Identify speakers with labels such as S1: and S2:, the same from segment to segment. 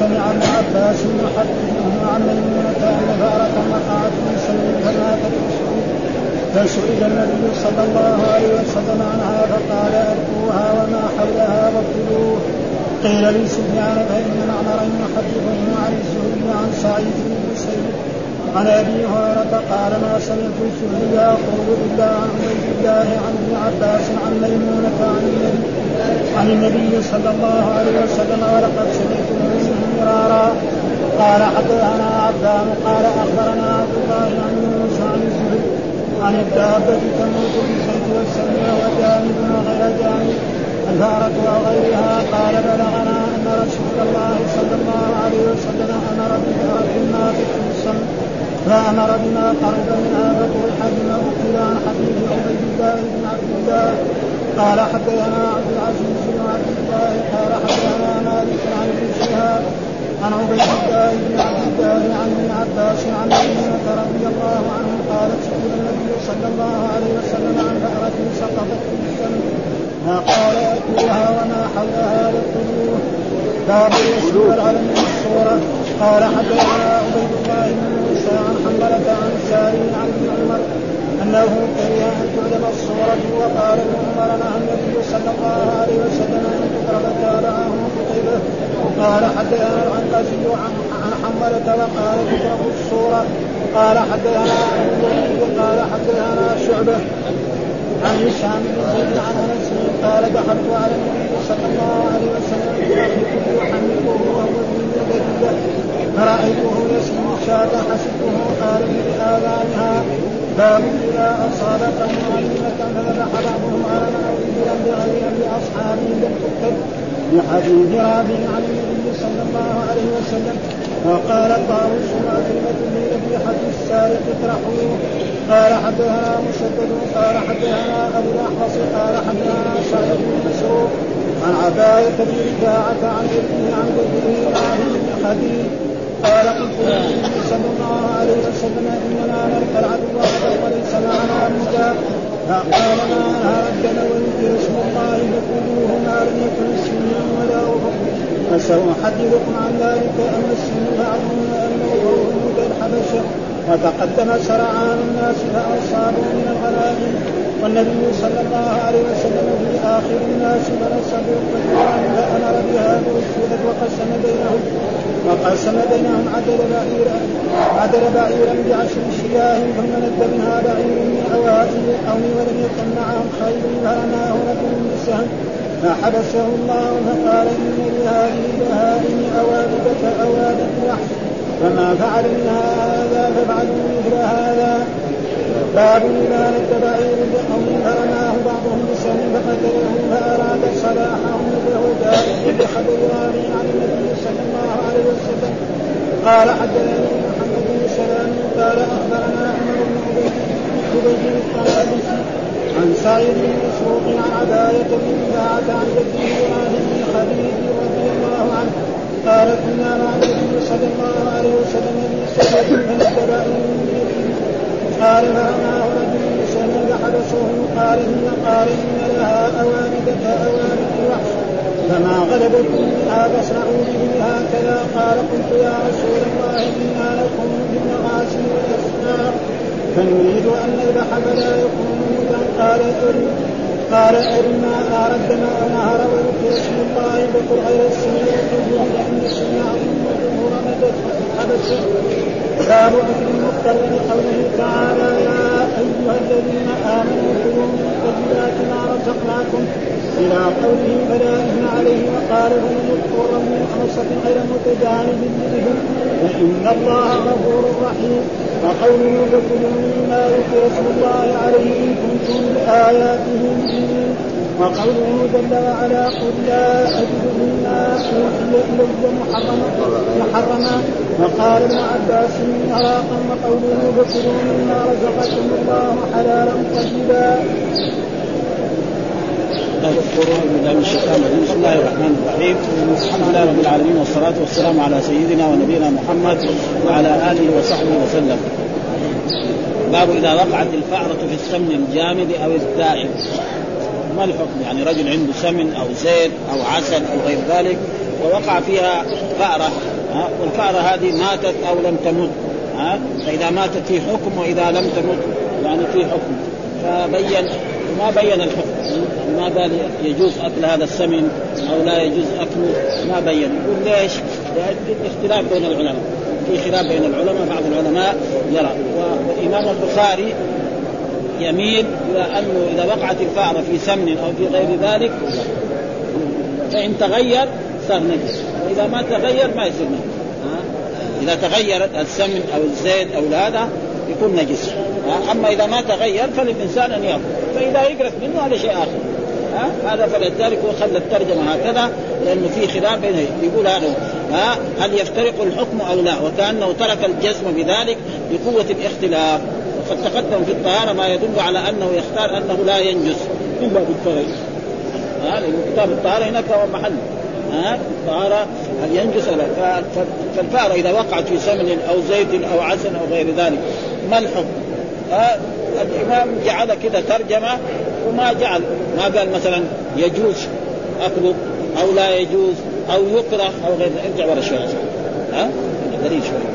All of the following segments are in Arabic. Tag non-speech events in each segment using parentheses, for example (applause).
S1: سمع ابن عباس يحدثه عن ميمونة أن فأرة وقعت في سلم فماتت فسئل النبي صلى الله عليه وسلم عنها فقال ألقوها وما حولها واقتلوه قيل لسفيان فإن معمرا يحدثه عن الزهري عن سعيد بن المسيب عن أبي هريرة قال ما سمعت الزهري يقول إلا عن عبيد الله عن ابن عباس عن ميمونة عن النبي عن النبي صلى الله عليه وسلم ولقد سمعته منه مرارا قال حدثنا عبدان قال أخبرنا عبد الله عن موسى عن الزهري عن الدابة تموت بالزيت والسمن وجانب وغير جانب الفارة وغيرها. قال بلغنا أن رسول الله صلى الله عليه وسلم أمر بفرق النافق بالسمن فأمر بما قرب منها فطرح بما أخذ عن حديث عبيد الله بن عبد الله. قال حدثنا عبد العزيز بن عبد الله قال حدثنا مالك عن ابن شهاب عن عبيد الله بن عبد الله عن ابن عباس عن ميمونة رضي الله عنه قالت سئل النبي صلى الله عليه وسلم عن بأرة سقطت في السماء ما قال أتوها وما حولها للطيور. باب يسير على الصورة قال حدثنا عبيد الله بن موسى عن حنظلة عن ساري عن ابن أنه كره ان تعلم الصورة وقال ابن عمر النبي صلى الله عليه وسلم أن تضرب تابعه قتيبة قال حدثنا العنقسي عن حنظلة وقال تضرب الصورة. قال حدثنا ابو قال حدثنا شعبة. عن هشام بن زيد عن أنس قال دخلت على النبي صلى الله عليه وسلم يحرقه يحمله وهو في يده فرأيته يسمع شاة حسبته قال بآذانها باب إذا أصابت معلمة فذبح بعضهم على أو بغير لأصحابه لم تكتب بحديث رافع عن النبي صلى الله عليه وسلم وقال طاووس وكلمة لذبيحة السارق اطرحوه قال حدثنا مسدد قال حدثنا أبو الأحوص قال حدثنا سعيد بن مسروق عن عباية بن رفاعة عن ابنه عن بن خديج. قال قلت للنبي صلى الله عليه وسلم إننا نلقى العدو وليس معنا مجاب فقال ما ربنا ويذكر اسم الله فكلوه ما لم يكن السنين ولا افق فسأحدثكم عن ذلك أن السن معلوم انه قوم الحبشة. وتقدم سرعان الناس فأصابوا من الغنائم والنبي صلى الله عليه وسلم في آخر الناس فنص بالقران فأمر بها برسلت وقسم بينهم وقسم بينهم عدد بعيرا عدد بعيرا بعشر شياه ثم ند منها بعير من اوائل القوم ولم يكن معهم خير فرماه رجل بسهم فحبسه الله فقال إن لهذه البهائم اوابد كاوابد الوحش فما فعل هذا فافعلوا مثل هذا. باب ند بعير بقوم فرماه بعضهم بسهم فقتله فاراد صلاحهم فهو جاء بخبر عن النبي صلى الله عليه وسلم. قال حدثني محمد بن سلام قال اخبرنا عمر بن عبيد الطرابلسي عن سعيد بن مسروق عن عباية بن عن جده إبراهيم بن خليل رضي الله عنه. قال كنا مع النبي صلى الله عليه وسلم في فنزل من قال فرماه رجل بسهم فحبسه قال ان قال ان لها اوامد كاوامد الوحش فما غلبكم منها فاصنعوا به هكذا قال قلت يا رسول الله أنا لكم بالمغاسل والاسنار فنريد ان نذبح فلا يكون قال قال ارم ما ارد ما نهر وذكر اسم الله بقل غير السنين والجمهور لأن السنين عظيم والجمهور مدت حبسه باب اكل المختار لقوله تعالى يا أيها الذين آمنوا كلوا من طيبات ما رزقناكم إلى قوله فلا اثم عليه وقال فمن اضطر من خمسة غير متجانب بالاثم فان الله غفور رحيم وقوله فكلوا مما ذكر اسم الله عليه إن كنتم باياته مؤمنين. وقوله جل وعلا قل لا أجد فيما أوحي إلي محرما محرما. وقال ابن عباس مراقا وقوله فكلوا مما رزقكم الله حلالا طيبا.
S2: الرجيم بسم الله الرحمن الرحيم. الحمد لله رب العالمين والصلاة والسلام على سيدنا ونبينا محمد وعلى آله وصحبه وسلم. باب إذا وقعت الفأرة في السمن الجامد أو الدائم. ما الحكم؟ يعني رجل عنده سمن أو زيت أو عسل أو غير ذلك ووقع فيها فأرة ها؟ والفأرة هذه ماتت أو لم تمت ها؟ فإذا ماتت في حكم وإذا لم تمت يعني في حكم. فبين ما بين الحكم. ما قال يجوز أكل هذا السمن أو لا يجوز أكله؟ ما بين. يقول ليش؟ لأن اختلاف بين العلماء. في خلاف بين العلماء بعض العلماء يرى. والامام البخاري يميل إلى أنه إذا وقعت الفأرة في سمن أو في غير ذلك فإن تغير صار نجس. وإذا ما تغير ما يصير نجس. إذا تغير السمن أو الزيت أو هذا يكون نجس. أما إذا ما تغير فللإنسان أن يأكل. فإذا يقرف منه هذا شيء آخر. ها؟ هذا فلذلك هو خلى الترجمة هكذا لأنه في خلاف بين يقول هذا. ها؟ هل يفترق الحكم أو لا؟ وكأنه ترك الجزم بذلك لقوه الاختلاف. وقد تقدم في الطهارة ما يدل على أنه يختار أنه لا ينجس. الا بالتغير ها؟ كتاب الطهارة هناك هو محل. ها؟ الطهارة هل ينجس ولا فالفأرة إذا وقعت في سمن أو زيت أو عسل أو غير ذلك. ما الحكم؟ آه الإمام جعل كذا ترجمة وما جعل. ما قال مثلا يجوز أكله أو لا يجوز أو يكره أو غير ارجع ورا شوية ها؟ دليل شوية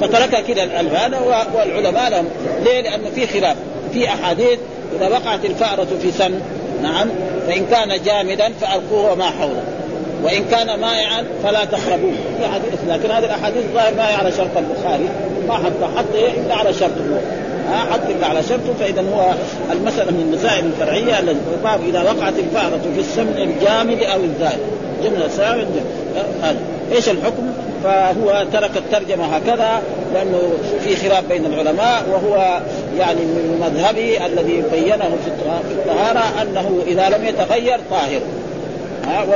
S2: فتركها كذا الألبان والعلماء لهم. ليه؟ لأنه في خلاف. في أحاديث إذا وقعت الفأرة في سم نعم فإن كان جامدا فألقوه وما حوله. وإن كان مائعا فلا تقربوه. في حديث لكن هذه الأحاديث ظاهر ما هي على شرط البخاري. ما حط حط إلا على شرطه ها حط إلا على شرطه فإذا هو المسألة من المسائل الفرعية التي إذا وقعت الفأرة في السمن الجامد أو الزائد. جملة سامد إيش الحكم؟ فهو ترك الترجمة هكذا لأنه في خلاف بين العلماء وهو يعني من مذهبي الذي بينه في الطهارة أنه إذا لم يتغير طاهر. ها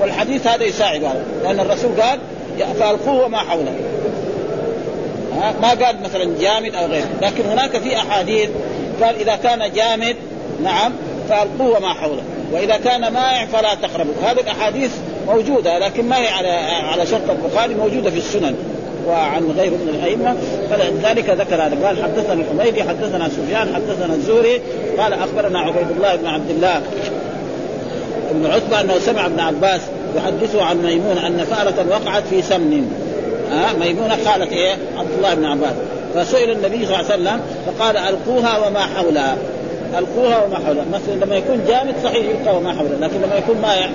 S2: والحديث هذا يساعد هذا لأن الرسول قال فألقوه ما حوله. ها ما قال مثلا جامد أو غيره لكن هناك في أحاديث قال إذا كان جامد نعم فألقوه ما حوله. وإذا كان مائع فلا تقربوا. هذه الأحاديث موجودة لكن ما هي على على شرط البخاري موجودة في السنن وعن غيره من الأئمة. فلذلك ذكر هذا قال حدثنا الحميدي حدثنا سفيان حدثنا الزهري قال أخبرنا عبيد الله بن عبد الله بن عتبة أنه سمع ابن عباس يحدثه عن ميمونة أن فأرة وقعت في سمن. ها ميمونة قالت إيه؟ عبد الله بن عباس. فسئل النبي صلى الله عليه وسلم فقال ألقوها وما حولها. ألقوها وما حولها. مثلا لما يكون جامد صحيح يلقى وما حولها لكن لما يكون مائع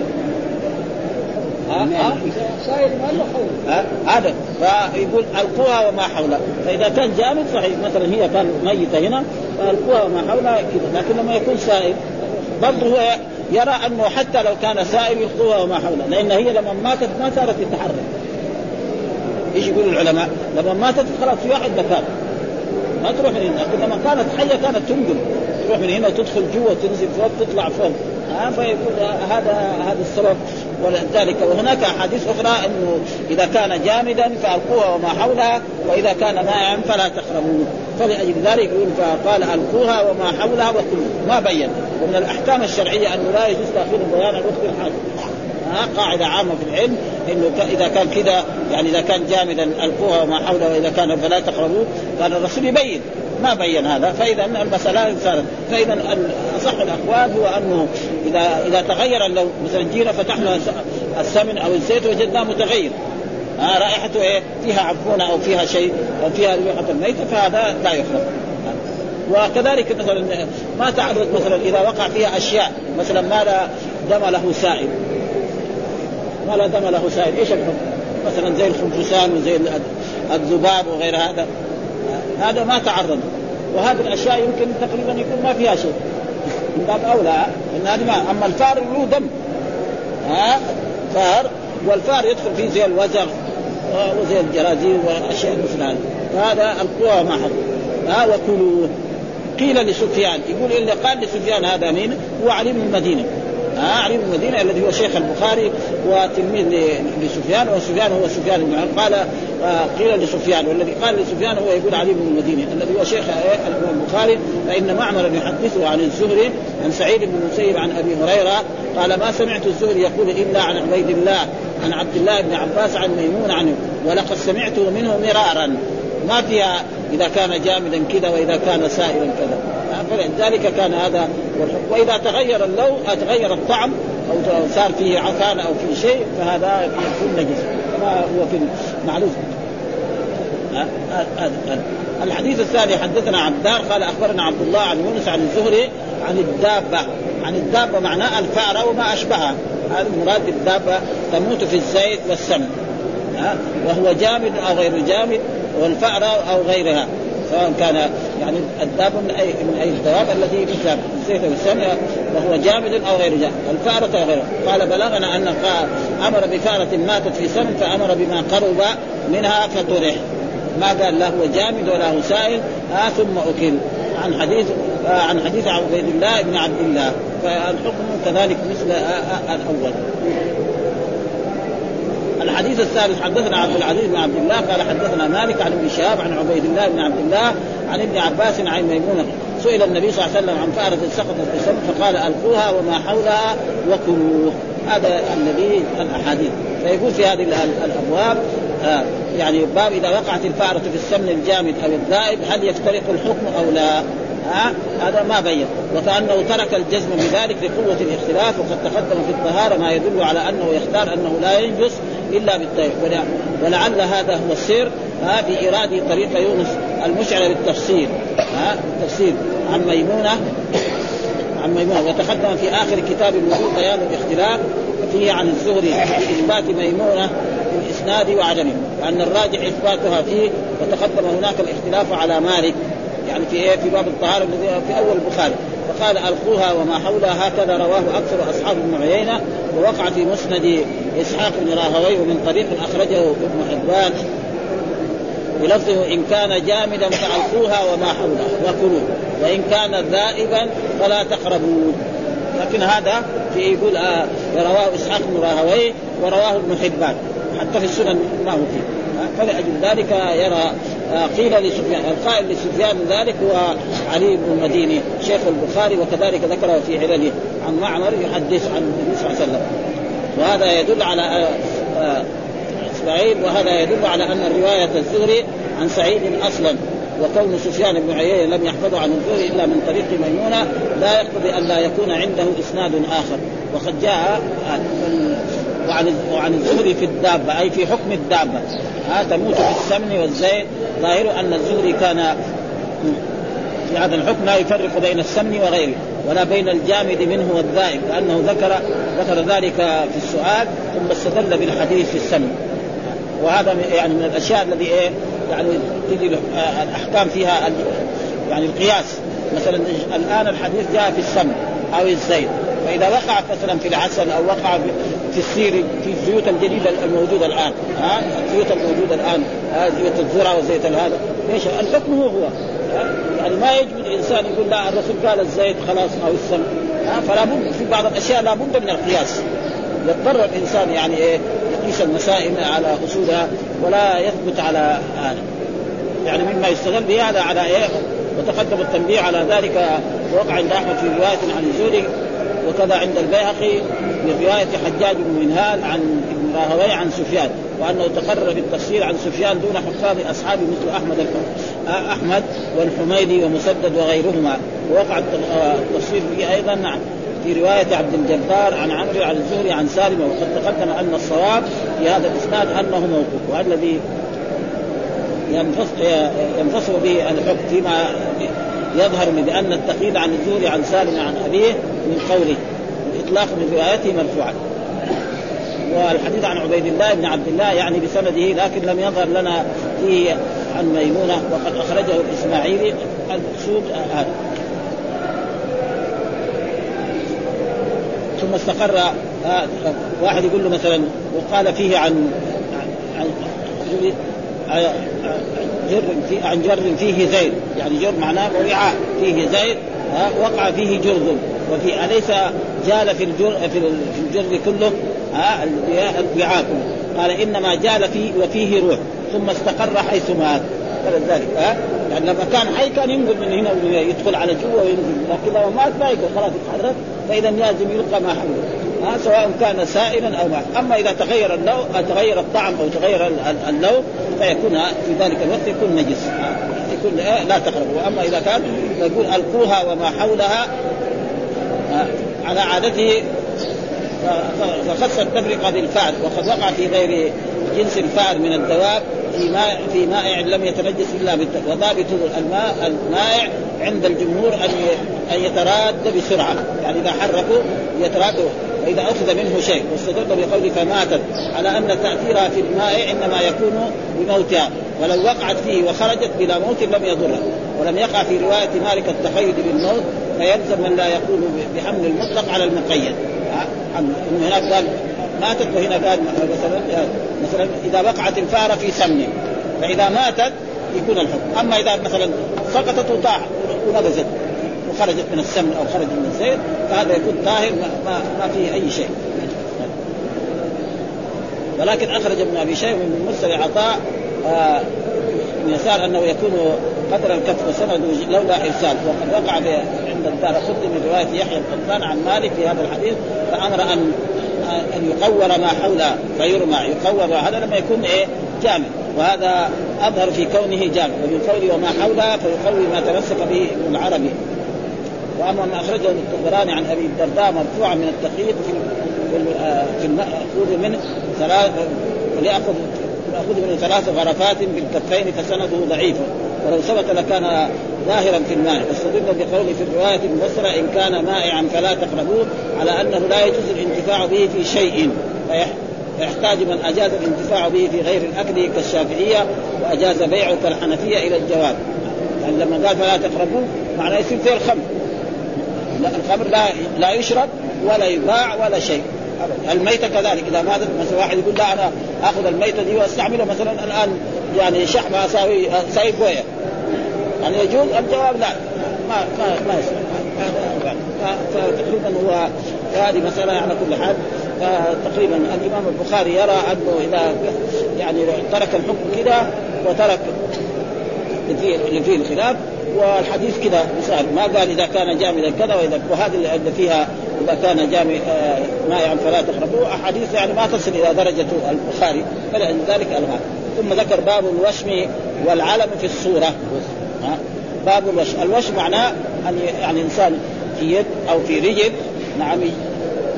S2: هذا. فيقول ألقوها وما حولها. فإذا كان جامد صحيح مثلا هي كان ميتة هنا فألقوها وما حولها كذا. لكن لما يكون سائل برضه هو يرى أنه حتى لو كان سائل يلقوها وما حولها لأن هي لما ماتت ما صارت تتحرك. إيش يقول العلماء؟ لما ماتت خلاص في واحد مكان ما تروح من هنا. لما كانت حية كانت تنقل. تروح من هنا وتدخل جوا تنزل فوق تطلع فوق. ها فيقول هذا هذا السبب ولذلك. وهناك أحاديث أخرى أنه إذا كان جامدا فالقوها وما حولها وإذا كان مائعا فلا تقربوه فلأجل ذلك يقول فقال ألقوها وما حولها وكلوا ما بين. ومن الأحكام الشرعية انه لا يجوز تأخير البيان عن وقت الحاجة ها؟ قاعدة عامة في العلم إنه إذا كان كذا يعني إذا كان جامدا ألقوها وما حوله وإذا كان فلا تقربوه كان الرسول يبين. ما بين هذا. فإذا المسألة صارت فإذا أصح الأقوال هو أنه اذا إذا تغير لو مثلا جينا فتحنا السمن أو الزيت وجدناه متغير. آه رائحته إيه؟ فيها عفونة أو فيها شيء أو فيها ريحة الميتة فهذا لا يخرج وكذلك مثلا ما تعرض مثلا إذا وقع فيها أشياء مثلا ما لا دم له سائل. ما لا دم له سائل إيش الحكم؟ مثلا زي الخنفسان وزي الذباب وغير هذا. هذا ما تعرض. وهذه الأشياء يمكن تقريبا يكون ما فيها شيء. من باب أولى إن هذه ما أما الفار له دم. ها؟ فار والفار يدخل فيه زي الوزغ. وزي الجراثيم وأشياء مثل هذه فهذا القوى ما حد. ها وكلوا قيل لسفيان يقول اللي قال لسفيان هذا مين؟ هو علي بن المدينة بن المدينة الذي هو شيخ البخاري وتلميذ لسفيان وسفيان هو سفيان بن قال آه، قيل لسفيان والذي قال لسفيان هو يقول علي بن المديني الذي هو شيخ الامام البخاري. فإن معمر يحدثه عن الزهري عن سعيد بن المسيب عن أبي هريرة قال ما سمعت الزهري يقول إلا عن عبيد الله عن عبد الله بن عباس عن ميمون عنه ولقد سمعته منه مرارا. ما فيها إذا كان جامدا كذا وإذا كان سائلا كذا. فلذلك كان هذا وإذا تغير اللون تغير الطعم أو صار فيه عفان أو في شيء فهذا يكون نجس. كما هو في معروف هذا. الحديث الثاني حدثنا عبدار قال أخبرنا عبد الله عن يونس عن الزهري عن الدابة. عن الدابة معناه الفأرة وما أشبهها. هذا المراد بالدابة تموت في الزيت والسمن. وهو جامد أو غير جامد؟ والفأرة أو غيرها سواء كان يعني الدابة من اي من أي الدواب التي في الزيت والسمن وهو جامد أو غير جامد. الفأرة أو غيرها قال بلغنا أن أمر بفأرة ماتت في سمن فأمر بما قرب منها فطرح. ما قال لا هو جامد ولا هو سائل؟ آه ثم أكل. عن حديث آه عن حديث عبيد الله بن عبد الله. فالحكم كذلك مثل آه آه الأول. الحديث الثالث حدثنا عبد العزيز بن عبد الله قال حدثنا مالك عن ابن شهاب عن عبيد الله بن عبد الله عن ابن عباس عن ميمونة. سئل النبي صلى الله عليه وسلم عن فأرة سقطت في السم فقال ألقوها وما حولها وكلوه. هذا النبي الأحاديث. فيقول في هذه الأبواب آه يعني باب إذا وقعت الفأرة في السمن الجامد أو الذائب هل يفترق الحكم أو لا؟ ها آه هذا ما بين. وكأنه ترك الجزم بذلك لقوه الاختلاف وقد تقدم في الطهارة ما يدل على أنه يختار أنه لا ينجس إلا بالطيب ولعل هذا هو السر. ها في ايراد طريق يونس المشعر بالتفسير ها التفسير عن ميمونة عن ميمونة. وتقدم في آخر كتاب الوضوء بيان الاختلاف فيه عن الزهري في إثبات ميمونة في الاسناد وعدمه. وأن الراجح إثباتها فيه وتقدم هناك الاختلاف على مالك. يعني في إيه؟ في باب الطهارة الذي في أول البخاري. فقال ألقوها وما حولها. هكذا رواه أكثر أصحاب ابن عيينة ووقع في مسند إسحاق بن راهويه من طريق أخرجه ابن حبان. بلفظه إن كان جامدا فألقوها وما حولها وكلوه وإن كان ذائبا فلا تقربوه. لكن هذا في يقول آه رواه إسحاق بن راهويه ورواه ابن حبان. حتى في السنن ما هو فيه. فلأجل ذلك يرى قيل لسفيان القائل لسفيان ذلك هو علي بن المديني شيخ البخاري وكذلك ذكره في علله عن معمر يحدث عن النبي صلى الله عليه وسلم. وهذا يدل على إسماعيل وهذا يدل على أن رواية الزهري عن سعيد أصلا وكون سفيان بن عيينة لم يحفظ عن الزهري إلا من طريق ميمونة لا يقتضي أن لا يكون عنده إسناد آخر. وقد جاء وعن وعن الزهري في الدابة أي في حكم الدابة. ها تموت في السمن والزيت. ظاهر أن الزهري كان في هذا الحكم لا يفرق بين السمن وغيره ولا بين الجامد منه والذائب لأنه ذكر ذكر ذلك في السؤال ثم استدل بالحديث في السمن. وهذا يعني من الأشياء الذي إيه يعني تجي الأحكام فيها يعني القياس. مثلا الآن الحديث جاء في السمن أو الزيت فإذا وقع مثلا في العسل أو وقع في السير في الزيوت الجديده الموجودة الآن. ها؟ الزيوت الموجودة الآن. ها؟ زيوت الذرة وزيت هذا. إيش؟ الحكم هو. هو يعني ما يجب الانسان يقول لا الرسول قال الزيت خلاص أو السمن ها؟ فلا بد في بعض الأشياء لا بد من القياس. يضطر الإنسان يعني إيه؟ يقيس المسائل على أصولها ولا يثبت على هذا. يعني مما يستدل به هذا على إيه؟ وتقدم التنبيه على ذلك وقع عند احمد في رواية عن الزهري وكذا عند البيهقي من رواية حجاج بن منهال عن ابن راهوي عن سفيان وأنه تقرر بالتفسير عن سفيان دون حفاظ أصحابه مثل أحمد أحمد والحميدي ومسدد وغيرهما. ووقع التفسير به أيضا نعم في رواية عبد الجبار عن عمرو عن الزهري عن سالم وقد تقدم أن الصواب في هذا الإسناد أنه موقوف والذي ينفصل به الحكم فيما يظهر بأن التقييد عن الزهري عن سالم عن أبيه من قوله الإطلاق من روايته مرفوعا والحديث عن عبيد الله بن عبد الله يعني بسنده لكن لم يظهر لنا فيه عن ميمونة وقد أخرجه الاسماعيلي المقصود هذا. ثم استقر واحد يقول له مثلا وقال فيه عن عن جر في عن جر فيه زيد. يعني جر معناه وعاء فيه زيد وقع فيه جرذ. وفي أليس جال في الجر في الجر كله؟ الوعاء. كله قال إنما جال فيه وفيه روح ثم استقر حيث مات. ذلك ها يعني لما كان حي كان ينقل من هنا يدخل على جوا وينزل لكن لما مات ما يقدر خلاص يتحرك فإذا لازم يلقى ما حوله. ها سواء كان سائلا أو مات أما إذا تغير اللون تغير الطعم أو تغير اللون فيكون في ذلك الوقت يكون نجس. يكون لا تقرب وأما إذا كان يقول ألقوها وما حولها على عادته فخص التفرقه بالفعل. وقد وقع في غير جنس الفعل من الدواب في ماء في مائع لم يتنجس إلا وضابط الماء المائع عند الجمهور أن أن يتراد بسرعة. يعني إذا حركوا يتراد واذا أخذ منه شيء واستدل بقول فماتت على أن تأثيرها في الماء إنما يكون بموتها ولو وقعت فيه وخرجت بلا موت لم يضره. ولم يقع في رواية مالك التقيد بالموت فيلزم من لا يقول بحمل المطلق على المقيد. هناك قال ماتت وهنا قال مثلا مثلا إذا وقعت الفأرة في سمن فإذا ماتت يكون الحكم. أما إذا مثلا سقطت وطاح ونبذت. وخرجت من السمن أو خرجت من الزيت فهذا يكون طاهر ما, ما, ما فيه أي شيء. ولكن أخرج ابن أبي شيبة من مرسل عطاء آه من يسار أنه يكون قدر الكف وسند لولا إرسال. وقد وقع عند الدار قطني من رواية يحيى القطان عن مالك في هذا الحديث فأمر ان أن يقور ما حوله فيرمى يقور. هذا لما يكون إيه؟ جامع وهذا أظهر في كونه جامع ومن قوله وما حوله فيقوي ما تمسك به ابن العربي. وأما ما أخرجه الطبراني عن أبي الدرداء مرفوعا من التقييد في في المأخوذ منه ثلاث وليأخذ مأخوذ منه ثلاث غرفات بالكفين فسنده ضعيف. ولو ثبت لكان ظاهرا في الماء. واستدل بقوله في الرواية المبصره إن كان مائعا فلا تقربوه على أنه لا يجوز الانتفاع به في شيء. فيحتاج من أجاز الانتفاع به في غير الأكل كالشافعية وأجاز بيعه كالحنفية إلى الجواب. لما قال فلا تقربوه معناه يصير فيه الخمر. لا الخمر لا لا يشرب ولا يباع ولا شيء. الميتة كذلك. إذا ماتت مثلا واحد يقول لا أنا آخذ الميتة دي وأستعملها مثلا الآن يعني شحم أساوي أساوي بوية. يعني يجوز؟ الجواب لا. ما ما ما فتقريبا هو هذه مسألة على كل حال. فتقريبا الإمام البخاري يرى أنه إذا يعني ترك الحكم كذا وترك اللي فيه الخلاف والحديث كذا مثال ما قال إذا كان جامدا كذا وإذا وهذه اللي فيها إذا كان جامع آه مائعا فلا تقربوه احاديث يعني ما تصل إلى درجة البخاري فلذلك الغاء ثم ذكر باب الوشم والعلم في الصورة. باب الوشم. الوشم معناه أن يعني إنسان في يد أو في رجل نعم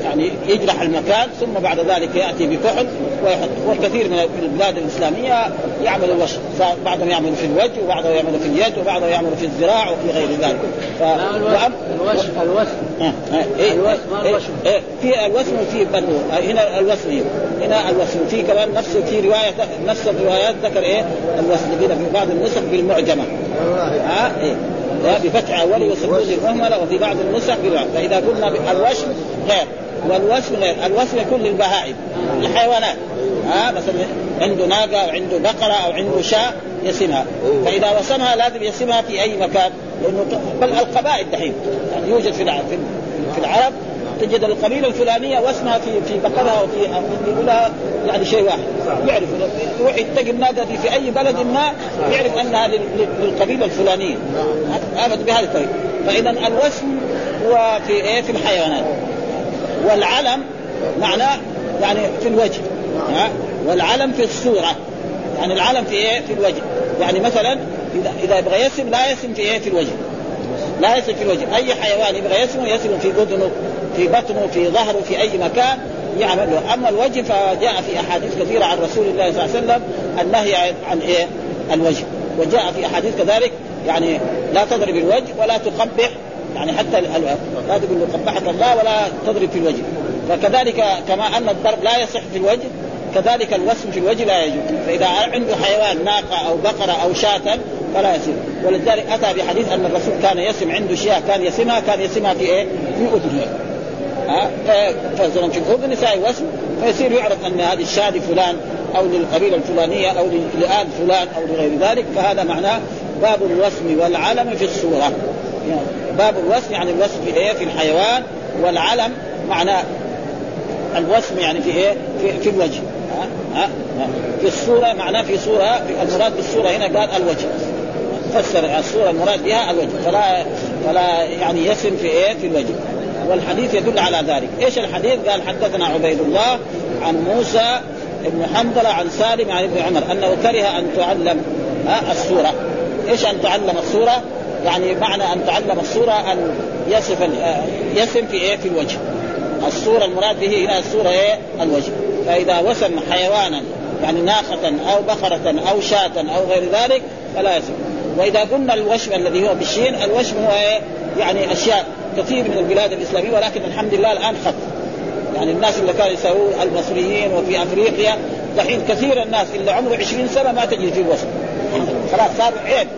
S2: يعني يجرح المكان ثم بعد ذلك يأتي بكحل ويحط والكثير من البلاد الإسلامية يعمل الوشم بعضهم يعمل في الوجه وبعضهم يعمل في اليد وبعضهم يعمل في الذراع وفي غير ذلك
S3: ف... الوشم الوشم
S2: آه. آه. إيه؟ الوشم ما الوشم إيه؟ في الوسم وفي برضه هنا الوسم هنا الوسم في كمان نفس في رواية نفس الروايات ذكر إيه الوسم كده في بعض النسخ بالمعجمة ها آه. إيه؟ بفتح اوله وسكون المهمله وفي بعض النسخ بالوعد فإذا قلنا الوشم غير والوسم غير الوسم يكون للبهائم الحيوانات ها مثلا عنده ناقة أو عنده بقرة أو عنده شاة يسمها فإذا وسمها لازم يسمها في أي مكان لأنه بل القبائل دحين. يعني يوجد في في العرب تجد القبيلة الفلانية واسمها في في بقرها وفي يقولها يعني شيء واحد. يعرف يروح يتقي الناقة دي في أي بلد ما يعرف أنها للقبيلة الفلانية. هذا بهذه الطريقة. فاذا الوسم هو في إيه؟ في الحيوانات. والعلم معناه يعني في الوجه ها؟ والعلم في الصورة. يعني العلم في إيه؟ في الوجه. يعني مثلا اذا إذا يبغى يسم لا يسم في إيه؟ في الوجه. لا يسم في الوجه. أي حيوان يبغى يسم يسم في اذنه في بطنه في ظهره في أي مكان يعمل له. أما الوجه فجاء في أحاديث كثيرة عن رسول الله صلى الله عليه وسلم النهي عن إيه؟ الوجه. وجاء في أحاديث كذلك يعني لا تضرب الوجه ولا تقبح يعني حتى لا تقول له قبحك الله ولا تضرب في الوجه. فكذلك كما أن الضرب لا يصح في الوجه كذلك الوسم في الوجه لا يجوز. فإذا عنده حيوان ناقة أو بقرة أو شاة فلا يسم ولذلك أتى بحديث أن الرسول كان يسم عنده شياه كان يسمها كان يسمها في إيه؟ في أذنه. ها؟ في الأذن يساوي وسم فيصير يعرف أن هذه الشاة لفلان أو للقبيلة الفلانية أو لآل فلان أو لغير ذلك. فهذا معناه باب الوسم والعلم في الصورة. باب الوسم يعني الوسم في إيه؟ في الحيوان والعلم معناه الوسم يعني في إيه؟ في, في الوجه ها؟ ها؟ في الصورة معناه في صورة في المراد بالصورة هنا قال الوجه فسر الصورة المراد بها الوجه فلا فلا يعني يسم في إيه؟ في الوجه والحديث يدل على ذلك، إيش الحديث؟ قال حدثنا عبيد الله عن موسى ابن حنظلة عن سالم عن ابن عمر أنه كره أن تعلم الصورة، إيش أن تعلم الصورة؟ يعني معنى أن تعلم الصورة أن يصف يسم في إيه؟ في الوجه. الصورة المراد به هنا الصورة إيه الوجه فإذا وسم حيوانا يعني ناقة أو بقرة أو شاة أو غير ذلك فلا يسم وإذا قلنا الوشم الذي هو بالشين الوشم هو إيه؟ يعني أشياء كثير من البلاد الإسلامية ولكن الحمد لله الآن خف يعني الناس اللي كانوا يسووه المصريين وفي أفريقيا دحين كثير الناس اللي عمره 20 سنة ما تجد فيه الوشم خلاص صار عيب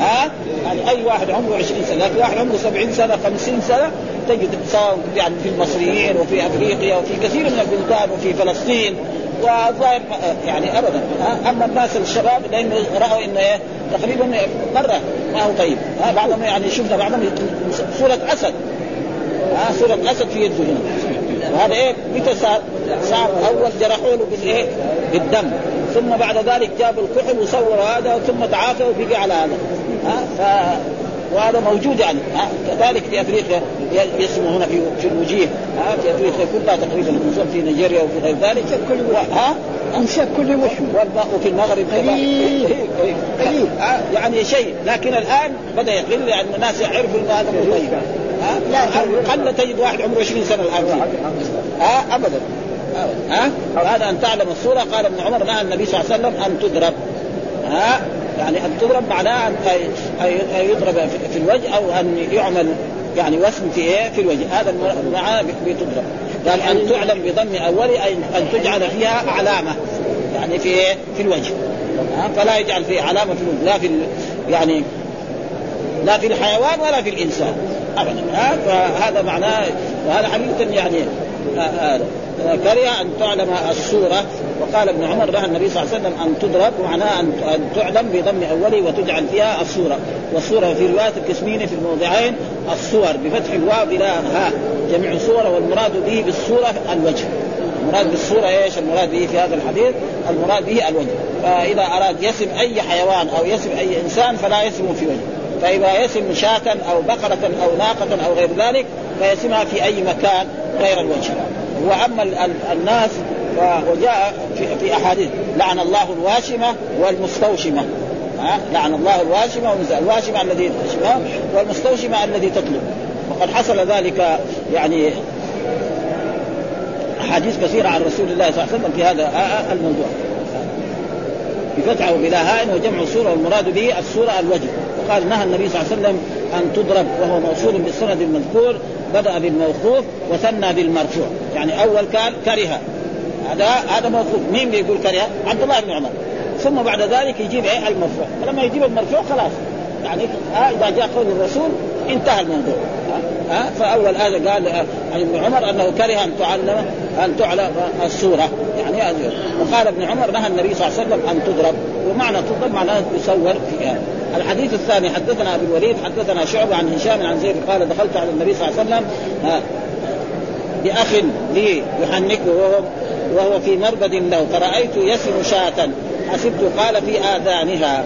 S2: ها؟ يعني أي واحد عمره 20 سنة لكن واحد عمره 70 سنة 50 سنة تجد سواء يعني في المصريين وفي أفريقيا وفي كثير من البلدان وفي فلسطين وظاهر يعني ابدا. أما الناس الشباب لأنه رأوا إنه إيه؟ تقريبا مرة ما هو طيب. ها بعضهم يعني شفنا بعضهم صورة أسد. ها صورة أسد في يده هنا. وهذا إيه؟ متى صار؟ صار أول جرحوا بالإيه؟ بالدم. ثم بعد ذلك جابوا الكحل وصوروا هذا ثم تعافى وبقي على هذا. ها؟ ف وهذا موجود يعني. ها؟ كذلك في أفريقيا يسموا هنا في في الوجيه. ها؟ في أفريقيا كلها تقريبا خصوصا في نيجيريا وفي غير ذلك. كل ها؟
S1: امسك كل وشم
S2: وفي المغرب
S1: قليل.
S2: قليل. يعني شيء. لكن الآن بدأ يقل لأن الناس يعرفوا إن هذا طيب. ها؟ قل تجد واحد عمره 20 سنة الآن ها؟ ابدا. ها؟ هذا أن تعلم الصورة قال ابن عمر نهى النبي صلى الله عليه وسلم أن تضرب. ها؟ يعني أن تضرب معناه أن يضرب في الوجه أو أن يعمل يعني وسم في إيه؟ في الوجه. هذا معناه بتضرب. قال أن تعلم بضم اولي أي أن تجعل فيها علامة. يعني في إيه؟ في الوجه. فلا يجعل فيه علامة في الوجه. لا في يعني لا في الحيوان ولا في الإنسان. ابدا. فهذا معناه وهذا حقيقه يعني كره أن تعلم الصورة وقال ابن عمر نهى النبي صلى الله عليه وسلم أن تضرب معناه أن تعلم بضم اوله وتجعل فيها الصورة والصورة في رواية القسمين في الموضعين الصور بفتح الواو إلى هاء جميع صور والمراد به بالصورة الوجه. المراد بالصورة إيش؟ المراد به في هذا الحديث المراد به الوجه. فإذا أراد يسم أي حيوان أو يسم أي إنسان فلا يسم في وجهه. فإذا يسم شاة أو بقرة أو ناقة أو غير ذلك فيسمها في أي مكان غير الوجه. وأما الناس وجاء في, أحاديث لعن الله الواشمة والمستوشمة. ها؟ لعن الله الواشمة الواشمة الذي والمستوشمة الذي تطلب. وقد حصل ذلك يعني أحاديث كثيرة عن رسول الله صلى الله عليه وسلم في هذا الموضوع. بفتحه بلا هاء وجمع صورة والمراد به الصورة الوجه. وقال نهى النبي صلى الله عليه وسلم أن تضرب وهو موصول بالسند المذكور بدأ بالموقوف وثنى بالمرفوع يعني أول كان كره. هذا هذا موقوف. مين بيقول كره؟ عبد الله بن عمر. ثم بعد ذلك يجيب إيه؟ المرفوع فلما يجيب المرفوع خلاص. يعني آه إذا جاء قول الرسول انتهى الموضوع. ها آه فأول هذا قال آه عن ابن عمر أنه كره أن تعلم أن تعلم الصورة يعني وقال ابن عمر نهى النبي صلى الله عليه وسلم أن تضرب. ومعنى تضرب معناه يصور فيها. الحديث الثاني حدثنا ابي الوليد حدثنا شعبة عن هشام عن زيد قال دخلت على النبي صلى الله عليه وسلم بأخ لي يحنكه وهو وهو في مربد له فرأيت يسم شاة حسبت قال في آذانها.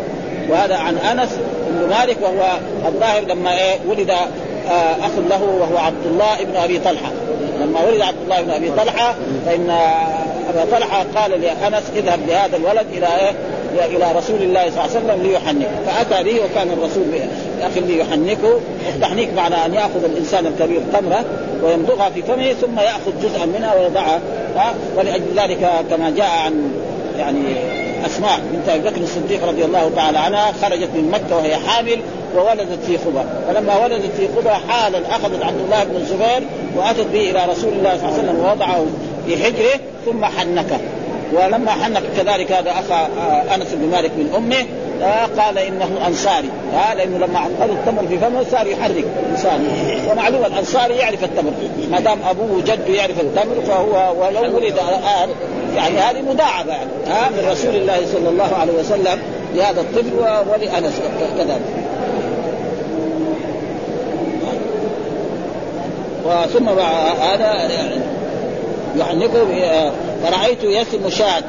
S2: وهذا عن أنس بن مالك وهو الظاهر لما إيه ولد آه أخ له وهو عبد الله بن أبي طلحة. لما ولد عبد الله بن أبي طلحة فإن أبا طلحة قال لأنس اذهب بهذا الولد إلى إيه إلى رسول الله صلى الله عليه وسلم ليحنك. فأتى به وكان الرسول أخي ليحنكه التحنيك معنى أن يأخذ الإنسان الكبير تمرة ويمضغها في فمه ثم يأخذ جزءا منها ويضعها ولأجل ذلك كما جاء عن يعني أسماء بنت أبي بكر الصديق رضي الله تعالى عنها خرجت من مكة وهي حامل وولدت في خبى فلما ولدت في خبى حالا اخذت عبد الله بن الزبير وأتت به إلى رسول الله صلى الله عليه وسلم ووضعه في حجره ثم حنكه. ولما حنك كذلك هذا أخا أنس بن مالك من أمه قال إنه أنصاري. آه لأنه لما عقد التمر في فمه صار يحرك إنسان. ومعلوم الأنصاري يعرف التمر. ما دام أبوه وجده يعرف التمر فهو ولو ولد الان يعني هذه مداعبه يعني ها من رسول الله صلى الله عليه وسلم لهذا الطفل ولأنس كذلك. وثم هذا يحنكه فرأيت يسم شاة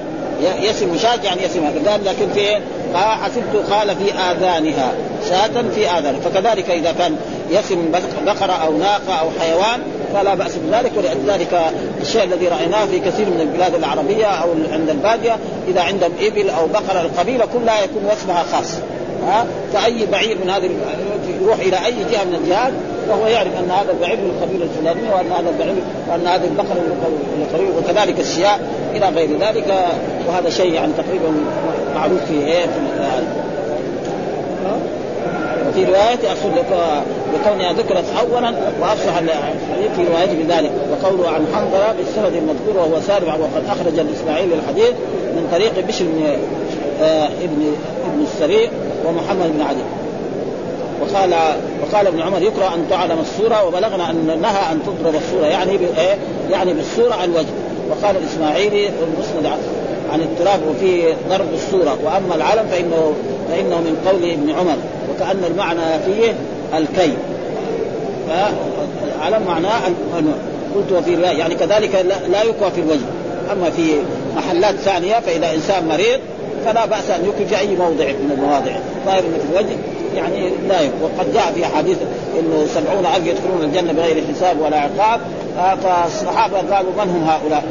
S2: يسم شاة يعني يسم قال لكن في قال حسبت قال في آذانها. شاة في آذانها فكذلك إذا كان يسم بقرة أو ناقة أو حيوان فلا بأس بذلك. ولذلك الشيء الذي رأيناه في كثير من البلاد العربية أو عند البادية إذا عندهم إبل أو بقرة القبيلة كلها يكون وسمها خاص. ها؟ فأي بعير من هذه يروح إلى أي جهة من الجهات وهو يعرف أن هذا البعير من القبيله الفلانيه وأن هذا البعير وأن هذه البقره من القبيله وكذلك الشياء إلى غير ذلك وهذا شيء يعني تقريبا معروف في إيه؟ في وفي رواية أصل لكونها ذكرت أولا وأفصح الحديث في روايته بذلك وقوله عن حنظلة بالسند المذكور وهو سارع وقد أخرج الإسماعيلي الحديث من طريق بشر بن آه ابن ابن السريع ومحمد بن علي. وقال وقال ابن عمر يقرا أن تعلم الصورة وبلغنا ان نهى أن تضرب الصورة يعني إيه؟ يعني بالصورة الوجه وقال الإسماعيلي المسند عن التراب وفيه ضرب الصورة وأما العلم فانه فإنه من قول ابن عمر. وكأن المعنى فيه الكي. فالعلم معناه قلت وفي يعني كذلك لا يكوى في الوجه. أما في محلات ثانية فإذا إنسان مريض فلا بأس أن في أي موضع من المواضع. ظاهر انه في الوجه يعني لا يكوى وقد جاء في حديث إنه سبعون ألف يدخلون الجنة بغير حساب ولا عقاب فالصحابة قالوا من هم هؤلاء؟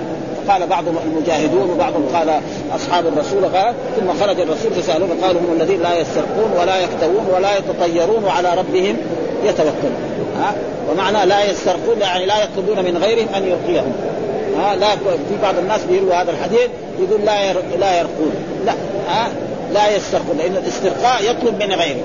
S2: قال بعضهم المجاهدون وبعضهم قال أصحاب الرسول قال ثم خرج الرسول فسألوه قالوا هم الذين لا يسترقون ولا يكتوون ولا يتطيرون وعلى ربهم يتوكلون. ها ومعنى لا يسترقون يعني لا يطلبون من غيرهم أن يرقيهم ها لا في بعض الناس بيروى هذا الحديث يقول لا لا يرقون. لا ها لا يسترقون لأن الاسترقاء يطلب من غيره.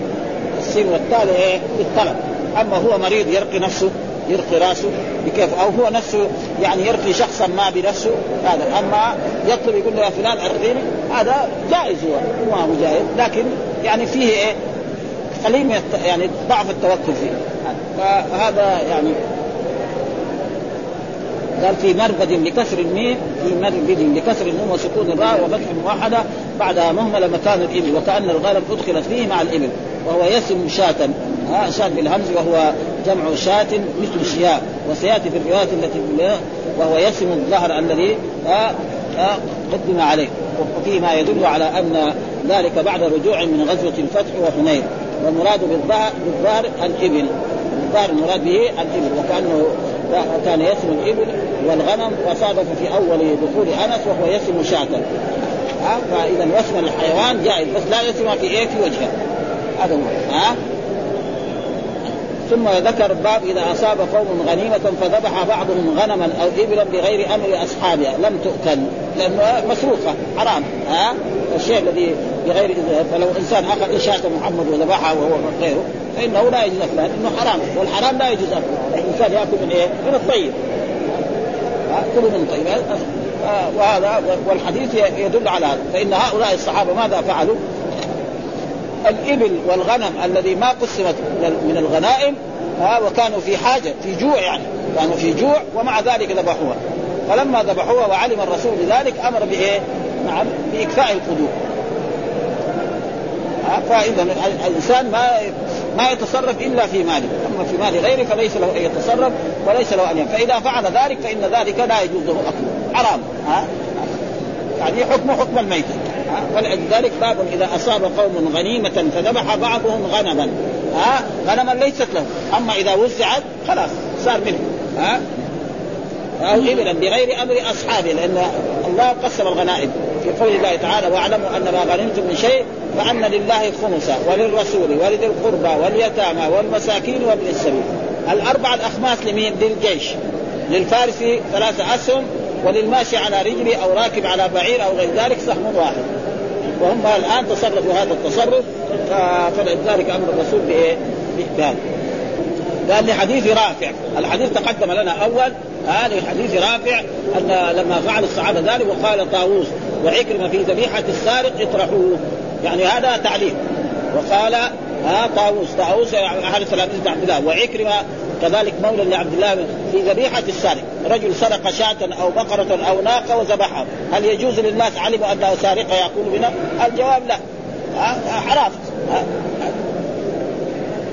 S2: السين والتالي إيه؟ الطلب. أما هو مريض يرقي نفسه يرقي راسه بكيف أو هو نفسه يعني يرقي شخصا ما بنفسه هذا. أما يطلب يقول له يا فلان أرقيني هذا جائز هو ما هو جائز. لكن يعني فيه إيه؟ خليه يعني ضعف التوكل فيه. فهذا يعني قال في مربد لكسر الميم في مربد لكسر النون وسكون الراء وفتح موحده بعدها مهمله مكان الإبل وكأن الغنم أدخلت فيه مع الإبل وهو يسم شاة ها شاة بالهمز وهو جمع شاة مثل شياء وسيأتي في الروايات التي وهو يسم الظهر الذي قدم عليه وفيه ما يدل على أن ذلك بعد رجوع من غزوة الفتح وحنين والمراد بالظهر الإبل الظهر المراد به الإبل وكأنه كان يسم الإبل والغنم وصادف في أول دخول أنس وهو يسم شاة. فإذا وسم الحيوان جائز بس لا يسم في إيه؟ في وجهه. هذا هو. ها؟ ثم ذكر باب إذا أصاب قوم غنيمة فذبح بعضهم غنما أو إبلا بغير أمر أصحابها. لم تؤكل لأنه مسروقة حرام. ها؟ الشيء الذي بغير فلو إنسان أخذ شاة محمد وذبحها وهو غيره فإنه لا يجوز اكلها لأنه حرام. والحرام لا يجوز اكلها الإنسان يأكل من إيه؟ من الطيب. كلوا من الطيبات وهذا والحديث يدل على هذا. فإن هؤلاء الصحابة ماذا فعلوا؟ الإبل والغنم الذي ما قسمت من الغنائم وكانوا في حاجة في جوع يعني. كانوا في جوع ومع ذلك ذبحوها. فلما ذبحوها وعلم الرسول بذلك أمر بإيه؟ نعم بإكفاء القدور فاذا الانسان ما ما يتصرف الا في ماله، أما في مال غيره فليس له أن يتصرف وليس له أن يفعل، فإذا فعل ذلك فإن ذلك لا يجوز له أكله، حرام ها؟ يعني حكم حكم الميتة ولذلك باب إذا أصاب قوم غنيمة فذبح بعضهم غنما ها؟ غنما ليست له. أما إذا وزعت خلاص صار منه ها؟ أو إبلا بغير أمر أصحابه لأن الله قسم الغنائم. في قول الله تعالى واعلموا أن ما غنمتم من شيء فأن لله خمسا وللرسول ولذي القربى واليتامى والمساكين وابن السبيل. الأربع الأخماس لمين؟ للجيش. للفارس ثلاثة أسهم وللماشي على رجله أو راكب على بعير أو غير ذلك سهم واحد. وهم الآن تصرفوا هذا التصرف فلذلك أمر الرسول؟ بهذا قال لحديث رافع. الحديث تقدم لنا أول هذا آه حديث رافع أن لما فعل الصحابة ذلك وقال طاووس وعكرمة في ذبيحة السارق اطرحوه. يعني هذا تعليم وقال ها آه طاووس طاووس أهل ثلاثة عبد الله. وعكرمة كذلك مولى لعبد الله في ذبيحة السارق. رجل سرق شاة أو بقرة أو ناقة وذبحها هل يجوز للناس علموا انه سارق يقول بنا؟ الجواب لا. حرام.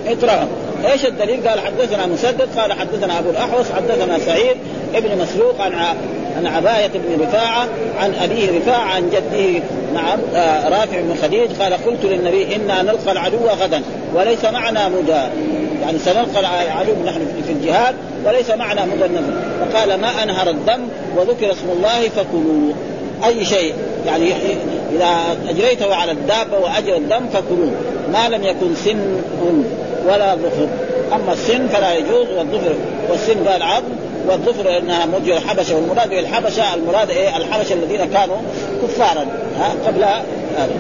S2: اطرحوا إيش الدليل؟ قال حدثنا مسدد قال حدثنا ابو الاحوص حدثنا سعيد ابن مسروق عن عن عباية بن رفاعة عن أبيه رفاعة عن جده نعم آه رافع بن خديج قال قلت للنبي إنا نلقى العدو غدا وليس معنا مدى يعني سنلقى العدو نحن في الجهاد وليس معنا مدى النفر فقال ما أنهر الدم وذكر اسم الله فكلوا أي شيء؟ يعني إذا أجريته على الدابة وأجرى الدم فكلوه. ما لم يكن سن ولا ظفر. أما السن فلا يجوز والظفر والسن قال عظم والظفر إنها مدير الحبشة والمراد بالحبشة المراد إيه؟ الحبشة الذين كانوا كفارا ها قبل هذا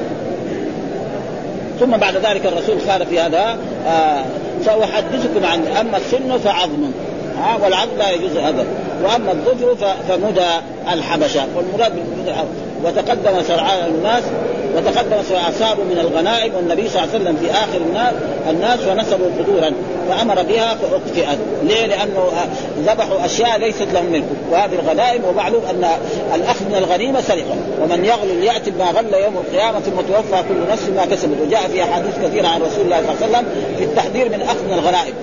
S2: ثم بعد ذلك الرسول قال في هذا آه سأحدثكم عن أما السن فعظم ها والعظم لا يجوز ابدا وأما الظفر فمدى الحبشة والمراد وتقدم سرعان الناس وتقدم اصابوا من الغنائم والنبي صلى الله عليه وسلم في آخر الناس الناس ونسبوا قدورا فأمر بها فاقتئت، ليه؟ لأنه ذبحوا أشياء ليست لهم ملك. وهذه الغنائم ومعلوم أن الأخذ من الغنيمة سرقة. ومن يغل لياتي بما غل يوم القيامة ثم توفى كل نفس ما كسبت. وجاء في أحاديث كثيرة عن رسول الله صلى الله عليه وسلم في التحذير من أخذ من الغنائم.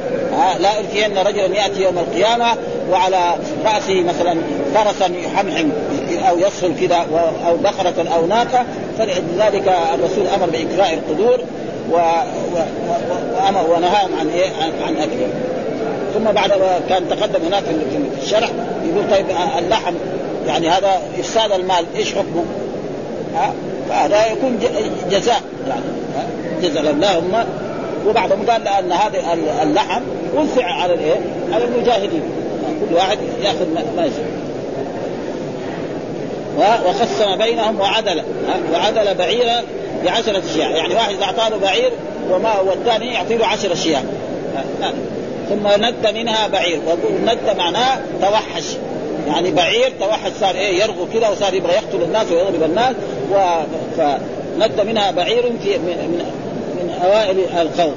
S2: لا الفين رجلا يأتي يوم القيامة وعلى رأسه مثلا فرسا يحمحم أو يصل كذا أو بقرة أو ناقة فلذلك الرسول أمر باكراء القدور و... و... وأمر ونهاهم عن إيه؟ عن, عن ثم بعد كان تقدم هناك في الشرح يقول طيب اللحم يعني هذا إفساد المال إيش حكمه؟ ها؟ فهذا يكون جزاء يعني جزاء اللهم. وبعضهم قال ان هذا اللحم وزع على الإيه؟ على المجاهدين. كل واحد يأخذ ما يسوي وقسم بينهم وعدل وعدل بعيرا بعشرة اشياء يعني واحد إذا أعطاه بعير وما والثاني يعطي له عشر اشياء ثم ند منها بعير ويقول ند معناه توحش. يعني بعير توحش صار إيه يرغو كذا وصار يبغى يقتل الناس ويضرب الناس. و... فند منها بعير في من, من, من أوائل القوم.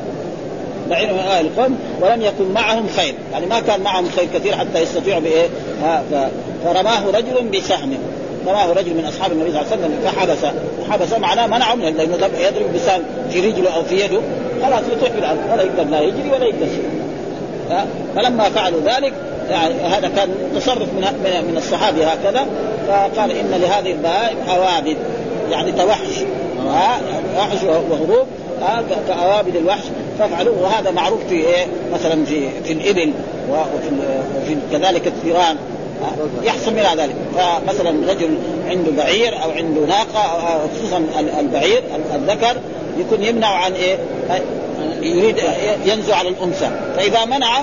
S2: بعير من أوائل القوم ولم يكن معهم خير. يعني ما كان معهم خير كثير حتى يستطيعوا بإيه فرماه رجل بسهم. راه رجل من أصحاب النبي صلى الله عليه وسلم فحبس حبس معناه منعه من لأنه يضرب بسام في رجله أو في يده خلاص يطيح في الأرض ولا يقدر لا يجري ولا يقدر شيء. فلما فعلوا ذلك يعني هذا كان تصرف من من الصحابة هكذا فقال إن لهذه البهائم اوابد يعني توحش وحش وهروب كأوابد الوحش. فافعلوا وهذا معروف في إيه؟ مثلا في في الإبل وفي كذلك الثيران. يحصل من ذلك. فمثلا رجل عنده بعير أو عنده ناقة خصوصا البعير الذكر يكون يمنع عن إيه؟ يريد ينزو على الأنثى. فإذا منع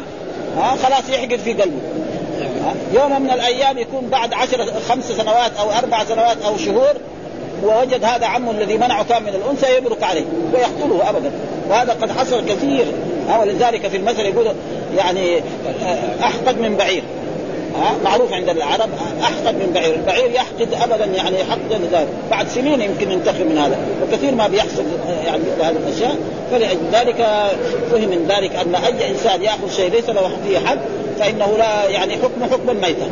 S2: خلاص يحقد في قلبه. يوم من الأيام يكون بعد عشر خمس سنوات أو أربع سنوات أو شهور ووجد هذا عمه الذي منعه كان من الأنثى يبرك عليه ويقتله ابدا. وهذا قد حصل كثير. ولذلك في المثل يقول يعني أحقد من بعير. ها معروف عند العرب أحقد من بعير، البعير يحقد ابدا يعني حقدا ذلك، بعد سنين يمكن ينتقم من هذا، وكثير ما بيحصل يعني هذه الأشياء، فلأجل ذلك فهم من ذلك أن أي إنسان يأخذ شيء ليس له فيه حد فإنه لا يعني حكم حكم الميتة.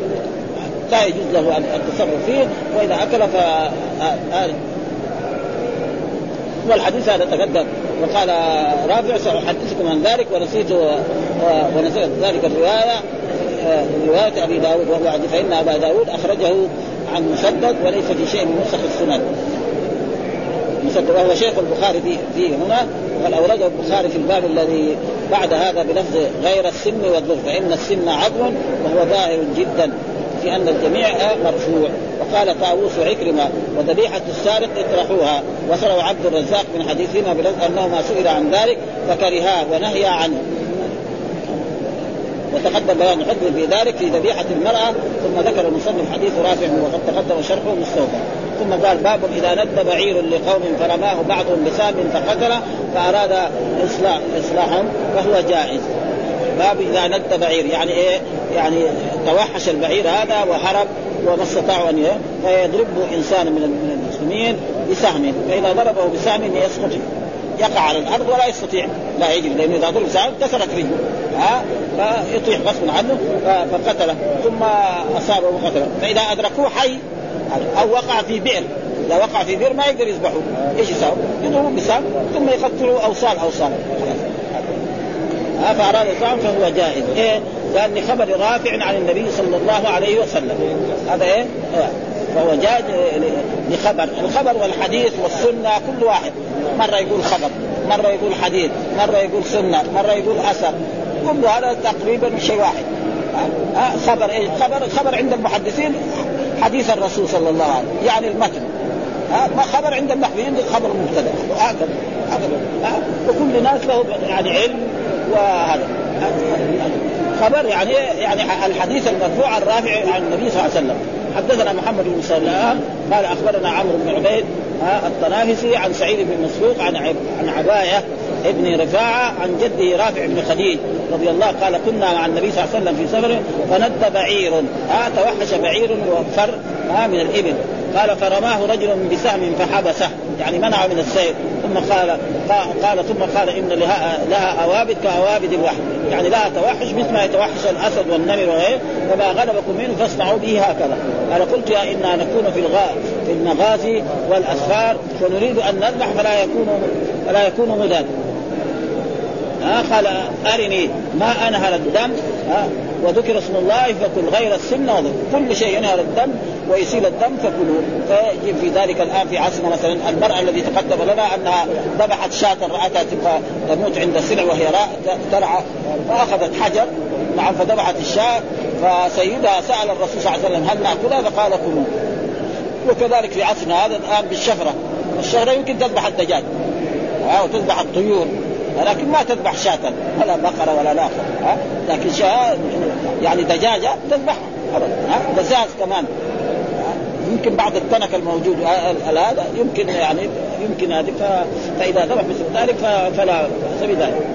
S2: لا يجوز له التصرف فيه وإذا أكل ف والحديث هذا تقدم. وقال رافع سأحدثكم عن ذلك ونسيت ونسيت ذلك الرواية. رواية أبي داود وهو فإن أبا داود أخرجه عن مسدد وليس في شيء من نسخ السنن. مسدد وهو شيخ البخاري فيه, فيه هنا وقد أورده البخاري في الباب الذي بعد هذا بلفظ غير السن والظهر فإن السن عظم وهو ظاهر جدا في أن الجميع مرفوع. وقال طاووس عكرمه وذبيحة السارق اطرحوها. وصله عبد الرزاق من حديثهما بلفظ انه ما سئل عن ذلك فكرها ونهي عنه. وتقدم بيان الحكم في ذلك في ذبيحة المرأة ثم ذكر المصنف حديث رافع وقد تقدم شرحه مستوفى. ثم قال باب إذا ند بعير لقوم فرماه بعضهم بسام فقتل فأراد اصلاح إصلاحهم فهو جائز. باب إذا ند بعير يعني إيه؟ يعني توحش البعير هذا وهرب وما استطاعوا أن فيضربه إنسان من المسلمين بسهم فإذا ضربه بسهم يسقط. يقع على الأرض ولا يستطيع. لا يجري لأنه إذا ضرب سهم كسرت رجله. ها؟ فيطيح غصبا عنه فقتله. ثم أصابه وقتله. فإذا أدركوه حي أو وقع في بئر. إذا وقع في بئر ما يقدر يذبحوه إيش يساوي؟ يضربوه بسهم ثم يقتلوا أوصال أوصال. فأراد الصوم فهو جائز. إيه؟ لأن خبر رافع عن النبي صلى الله عليه وسلم. هذا إيه؟ فهو جائز لخبر الخبر والحديث والسنة كل واحد. مرة يقول خبر مرة يقول حديث مرة يقول سنة مرة يقول أثر. كل هذا تقريبا شيء واحد. ها خبر إيش؟ خبر خبر عند المحدثين حديث الرسول صلى الله عليه وسلم يعني المتن. ها خبر عند النحويين خبر مبتدأ. هكذا هكذا وكل ناس له يعني علم وهذا. خبر يعني يعني الحديث المرفوع الرافع عن النبي صلى الله عليه وسلم. حدثنا محمد بن سلام قال أخبرنا عمرو بن عبيد الطنافسي عن سعيد بن مسروق عن عن عباية ابن رفاعة عن جده رافع بن خديج رضي الله قال كنا مع النبي صلى الله عليه وسلم في سفر فند بعير ها توحش بعير وفر من الإبل قال فرماه رجل بسهم فحبسه. يعني منعه من السير ثم قال قال ثم قال إن لها لها أوابد كأوابد الوحش يعني لها توحش مثل ما يتوحش الأسد والنمر وغيره فما غلبكم منه فاصنعوا به هكذا. قال قلت يا إنا نكون في الغاء في المغازي والأسفار ونريد أن نذبح فلا يكون فلا يكون مدان ها قال أرني ما أنهر الدم. ها وذكر اسم الله فكل غير السن وضع. كل شيء ينهر الدم. ويسيل الدم فكلوا فيجب في ذلك الآن في عصرنا مثلا المرأة الذي تقدم لنا أنها ذبحت شاة رأتها تبقى تموت عند السلع وهي ترعى فأخذت حجر نعم فذبحت الشاة. فسيدها سأل الرسول صلى الله عليه وسلم هل نأكلها؟ فقال كلوا. وكذلك في عصرنا هذا الآن بالشفرة. الشفرة يمكن تذبح الدجاج. وتذبح الطيور. لكن ما تذبح شاة ولا بقرة ولا لا ها لكن شاة يعني دجاجة تذبح ها دزاز كمان. يمكن بعض التنك الموجود هذا يمكن يعني يمكن هذه فإذا ذبح مثل ذلك فلا باس بذلك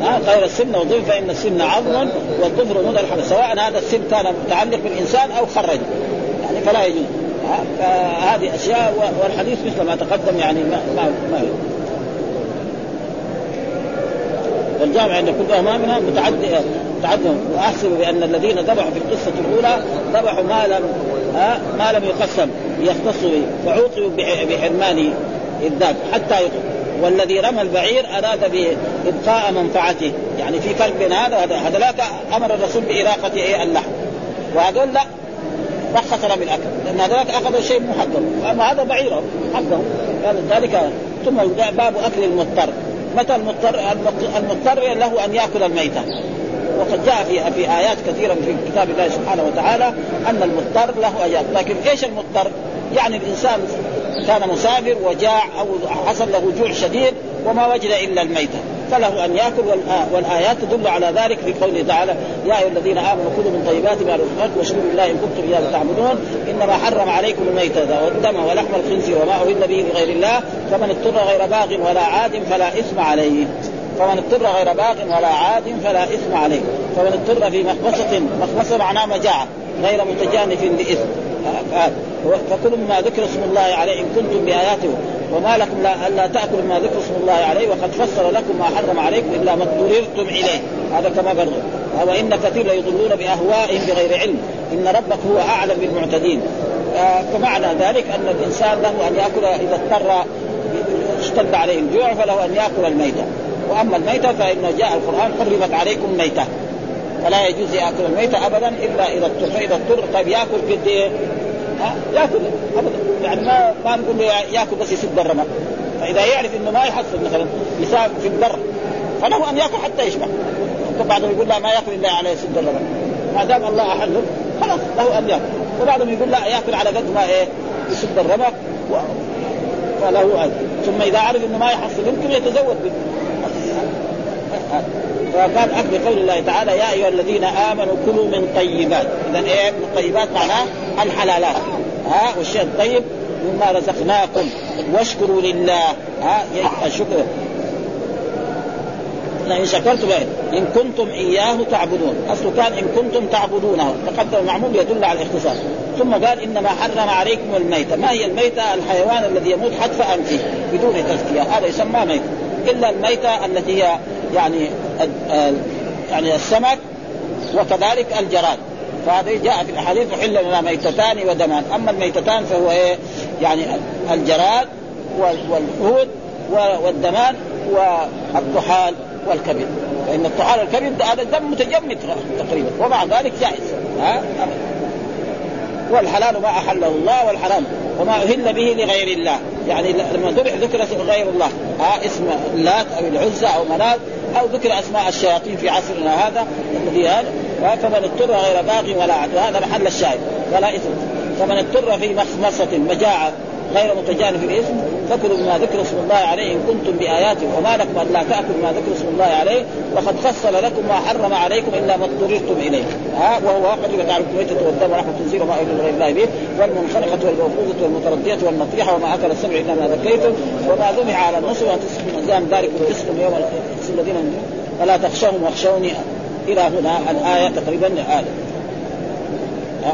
S2: ها غير السن والظفر فإن السن عظم والظفر مدى الحدث سواء هذا السن كان متعلق بالإنسان أو خرج يعني فلا يجوز. فهذه أشياء والحديث مثل ما تقدم يعني ما ما, ما والجامع عند كل امامنا متعدد متعدد. وأحسب بأن الذين ذبحوا في القصة الأولى ذبحوا ما لم ما لم يقسم. ليختصوا به. فعوقبوا بحرمان الذات حتى يقل والذي رمى البعير أراد بابقاء منفعته. يعني في فرق بين هذا هذا أمر الرسول بإراقة إيه؟ اللحم. وهذول لا. رخص لهم الأكل. لأن هذاك اخذوا شيء محقق وأما هذا بعير حقه. ذلك. ثم باب أكل المضطر. متى المضطر المضطر له أن يأكل الميتة. وقد جاء في في آيات كثيرة في كتاب الله سبحانه وتعالى أن المضطر له أن يأكل. لكن إيش المضطر؟ يعني الإنسان كان مسافر وجاع أو حصل له جوع شديد وما وجد إلا الميتة. فله أن يأكل والآيات تدل على ذلك في قوله تعالى يا أيها الذين آمنوا كلوا من طيبات ما رزقناكم واشكروا لله إن كنتم إياه تعبدون إنما حرم عليكم الميتة والدم ولحم الخنزير وما أهل به لغير الله فمن اضطر غير باغ ولا عاد فلا إثم عليه. فمن اضطر غير باغ ولا عاد فلا إثم عليه. فمن اضطر في مخمصة مخمصة معناه مجاعة غير متجانف لإثم. فكل ما ذكر اسم الله عليه إن كنتم بآياته وما لكم لا ألا تأكلوا ما ذكر اسم الله عليه وقد فسر لكم ما حرم عليكم إلا ما اضطررتم إليه. هذا كما قال وان كثير ليضلون بأهوائهم بغير علم. إن ربك هو أعلم بالمعتدين. فمعنى ذلك أن الإنسان له أن يأكل إذا اضطر اشتد عليه الجوع فله أن يأكل الميتة. وأما الميتة فانه جاء القرآن حرمت عليكم ميتة. فلا يجوز يأكل الميته ابدا إلا إذا اضطر فإذا اضطر طيب يأكل قد إيه؟ يأكل ابدا. يعني ما ما نقول له يأكل بس يسد الرمق فإذا يعرف إنه ما يحصل مثلا يساب في البر فله أن يأكل حتى يشبع. بعضهم يقول لا ما يأكل إلا على يسد الرمق ما. دام الله احله خلاص له أن يأكل. وبعضهم يقول لا يأكل على قد ما إيه يسد الرمق و... فله أجر. ثم إذا عرف إنه ما يحصل يمكن يتزود به. فقال اكل قول الله تعالى يا أيها الذين آمنوا كلوا من طيبات. اذا إيه؟ من الطيبات معناه الحلالات. ها؟ والشيء الطيب مما رزقناكم. واشكروا لله. ها؟ الشكر. لئن شكرتم إن كنتم إياه تعبدون. اصله كان إن كنتم تعبدونه. تقدم المعمول يدل على الاختصاص ثم قال إنما حرم عليكم الميتة. ما هي الميتة؟ الحيوان الذي يموت حتف أنفه بدون تزكية. هذا يسمى ميتة. إلا الميتة التي هي يعني يعني السمك وكذلك الجراد. فهذا جاء في الأحاديث احل لنا ميتتان ودمان. أما الميتتان فهو إيه؟ يعني الجراد والحوت والدمان والطحال والكبد. فإن الطحال والكبد هذا الدم متجمد تقريبا ومع ذلك جائز. ها؟ والحلال ما أحله الله والحرام وما أهل به لغير الله. يعني لما ذبح ذكر غير الله ها؟ اسم اللات أو العزى أو منات أو ذكر أسماء الشياطين في عصرنا هذا الذي هذا. فمن اضطر غير باغ ولا عدو هذا محل الشاهد ولا إثم. فمن اضطر في مخمصة مجاعة غير متجانف الإثم فكلوا مما ذكر اسم الله عليه إن كنتم بآياته وما لكم ان لا تأكلوا ما ذكر اسم الله عليه وقد فصل لكم ما حرم عليكم إلا ما اضطررتم إليه. ها وهو قد تعرف الميتة والدم ورحمة الخنزير وما أهل غير الله به والمنخنقة والموقوذة والمتردية والنطيحة وما أكل السبع إلا ما ذكيتم وما ذبح على النصر وتسق من ازام ذلك فسق يوم الذين فلا تخشوهم واخشوني إلى هنا. الآية تقريبا الايه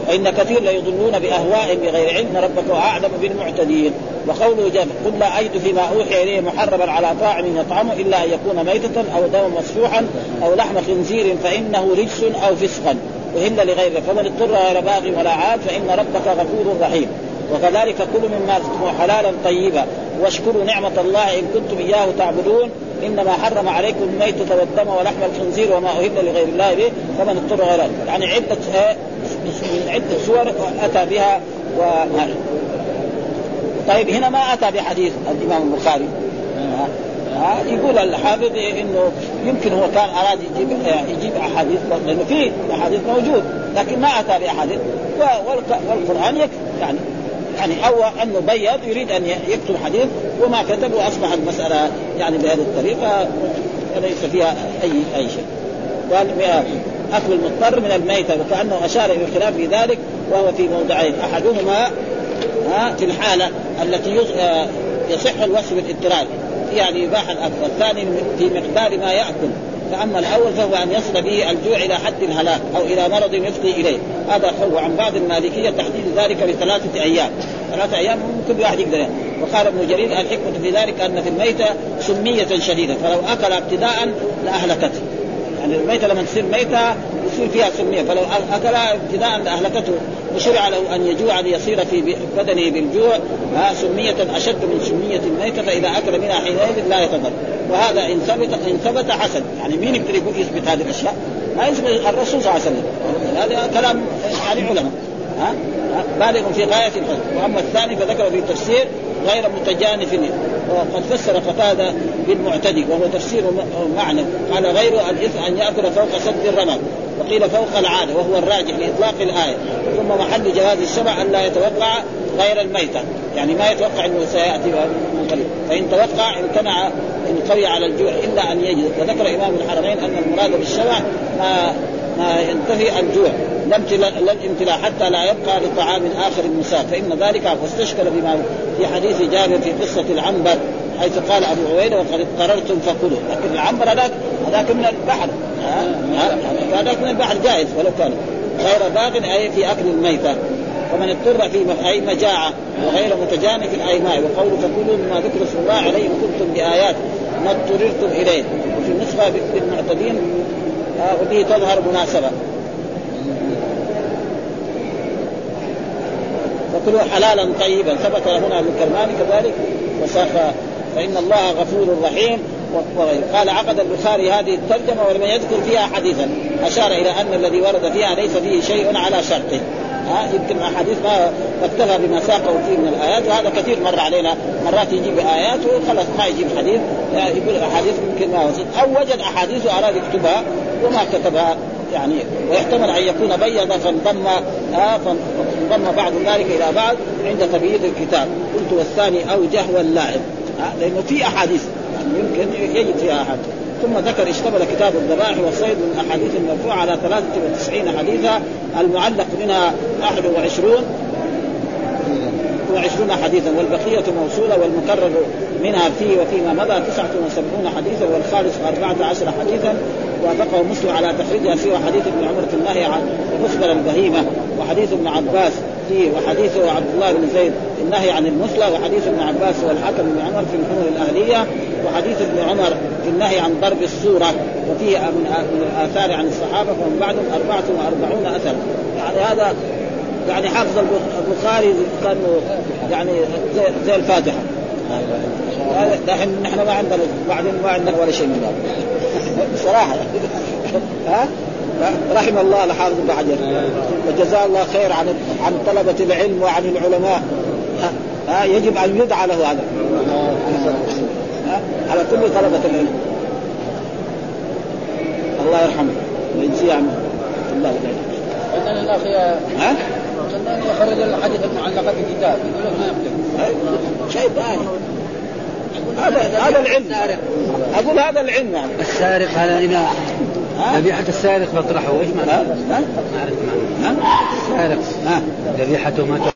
S2: وان كثير ليضلون باهوائهم بغير علم ربك أعلم بالمعتدين. وقوله جل قل لا اجد فيما أوحي إليه محرما على طاعم يطعمه إلا أن يكون ميتة أو دما مسفوحا أو لحم خنزير فإنه رجس أو فسقا. وهن لغيره فمن اضطر غير باغ ولا عاد فإن ربك غفور رحيم. وكذلك كلوا مما حلالا طيبا. واشكروا نعمة الله إن كنتم إياه تعبدون. إنما حرم عليكم الميتة والدم ولحم الخنزير وما أهل لغير الله به. فمن اضطر غير يعني عدة من عدة سور أتى بها و طيب هنا ما أتى بحديث الإمام البخاري. ها يقول الحافظ إنه يمكن هو كان أراد يجيب يجيب أحاديث لأنه في أحاديث موجود لكن ما أتى بأحاديث. والقرآن يكفي يعني يعني أو انه بيض يريد أن يكتب حديث وما كتب واصبح المساله يعني بهذه الطريقة ليس فيها اي أي شيء. قال اكل المضطر من الميتة وكأنه أشار إلى الخلاف في ذلك وهو في موضعين. أحدهما ها في الحالة التي آه، يصح الوصف بالإضطرار يعني يباح الاكل والثاني في مقدار ما يأكل. فأما الأول فهو أن يصل به الجوع إلى حد الهلاك أو إلى مرض يفضي إليه. هذا هو عن بعض المالكية تحديد ذلك بثلاثة أيام. ثلاثة أيام ممكن واحد يقدر يعني. وقال ابن جرير الحكمة في ذلك أن في الميتة سمية شديدة فلو أكل ابتداء لأهلكته. الميتة لما تصير ميتة يصير فيها سمية. فلو أكل ابتداء لأهلكته وشرع له أن يجوع ليصير في بدنه بالجوع. ها سمية أشد من سمية الميتة فإذا أكل منها حينئذ لا يتضر وهذا إن ثبت إن ثبت حسن. يعني مين يقدر يثبت هذه الأشياء؟ ما يثبت. الرسول صلى الله عليه وسلم. هذا كلام يعني علماء. ها؟ بالغ في غاية الحسن وأما الثاني فذكر في تفسير غير متجانف وقد فسر قتادة بالمعتدي وهو تفسير معنى. قال غير الاثم أن يأكل فوق سد الرمل وقيل فوق العادة وهو الراجح لإطلاق الآية. ثم محل جواز الشرع أن لا يتوقع غير الميتة. يعني ما يتوقع إنه سيأتي قريب فإن توقع امتنع إن قوي على الجوع إلا أن يجد. وذكر إمام الحرمين أن المراد بالشرع ما ما ينتهي الجوع لا الامتلاء حتى لا يبقى لطعام آخر مساق فإن ذلك واستشكل بما في حديث جابر في قصة العنبر حيث قال أبو عبيدة وقد اضطررتم فكلوا. لكن العنبر هذاك هذاك من البحر. هذاك من البحر جائز ولو كان غير باغ أي في أكل الميتة. ومن اضطر في أي مجاعة وغير متجانف اي ماء وقول فكلوا مما ذكر الله عليه كنتم بايات ما اضطررتم إليه. وفي النسخه بالمعتدين وبه تظهر مناسبة. فكلوا حلالا طيبا. ثبت هنا ابن كرماني كذلك وساق. فإن الله غفور رحيم. قال عقد البخاري هذه الترجمة ولم يذكر فيها حديثا. أشار إلى أن الذي ورد فيها ليس فيه شيء على شرطه. ها يمكن احاديث ما اكتفى بما ساقه فيه من الآيات وهذا كثير مر علينا. مرات يجيب آيات وخلاص ما يجيب حديث. يعني يقول أحاديث يمكن ما وصل أو وجد أحاديث وأراد يكتبها وما كتبها. يعني ويحتمل أن يكون بيض فانضم آه فانضم بعض ذلك إلى بعض عند تبييض الكتاب. قلت والثاني اوجه واللائم آه لأنه في أحاديث. يعني يمكن يجد فيها أحاديث. ثم ذكر اشتمل كتاب الذبائح والصيد من الاحاديث المرفوعه على 93 حديثا المعلق منها 21 وعشرون حديثا والبقية موصولة والمكرر منها فيه وفيما مضى تسعة وسبعون حديثا والخالص أربعة عشر حديثا وافقه مسلم على تخريجها فيه وحديث ابن عمر النهي عن مخبر البهيمة وحديث ابن عباس فيه وحديث عبد الله بن زيد النهي عن المثلى وحديث ابن عباس والحكم بن عمر في الحمر الأهلية وحديث ابن عمر في النهي عن ضرب الصورة وفيه من الآثار عن الصحابة ومن بعدهم أربعة وأربعون أثر. يعني هذا يعني حافظ البخاري كان يعني زي, زي الفاتحة. دحين نحن ما عندنا بعدين ما عندنا ولا شيء من هذا. (laughs) بصراحه (laughs) ها؟ رحم الله الحافظ بن حجر. وجزاه الله خير عن عن طلبة العلم وعن العلماء. ها يجب أن يدعى له هذا. على كل طلبة العلم. الله يرحمه. ويجزيه عنه الله خير
S3: الأخ ها؟ يخرج الحديث المعلقة في كتاب يقول لك ما يقدر
S2: شيء ثاني. هذا هذا العلم. أقول هذا العلم يعني.
S3: السارق هذا اذا ذبيحة السارق بطرحه إيش معناه؟
S2: ها؟
S3: معناه السارق. ذبيحته ما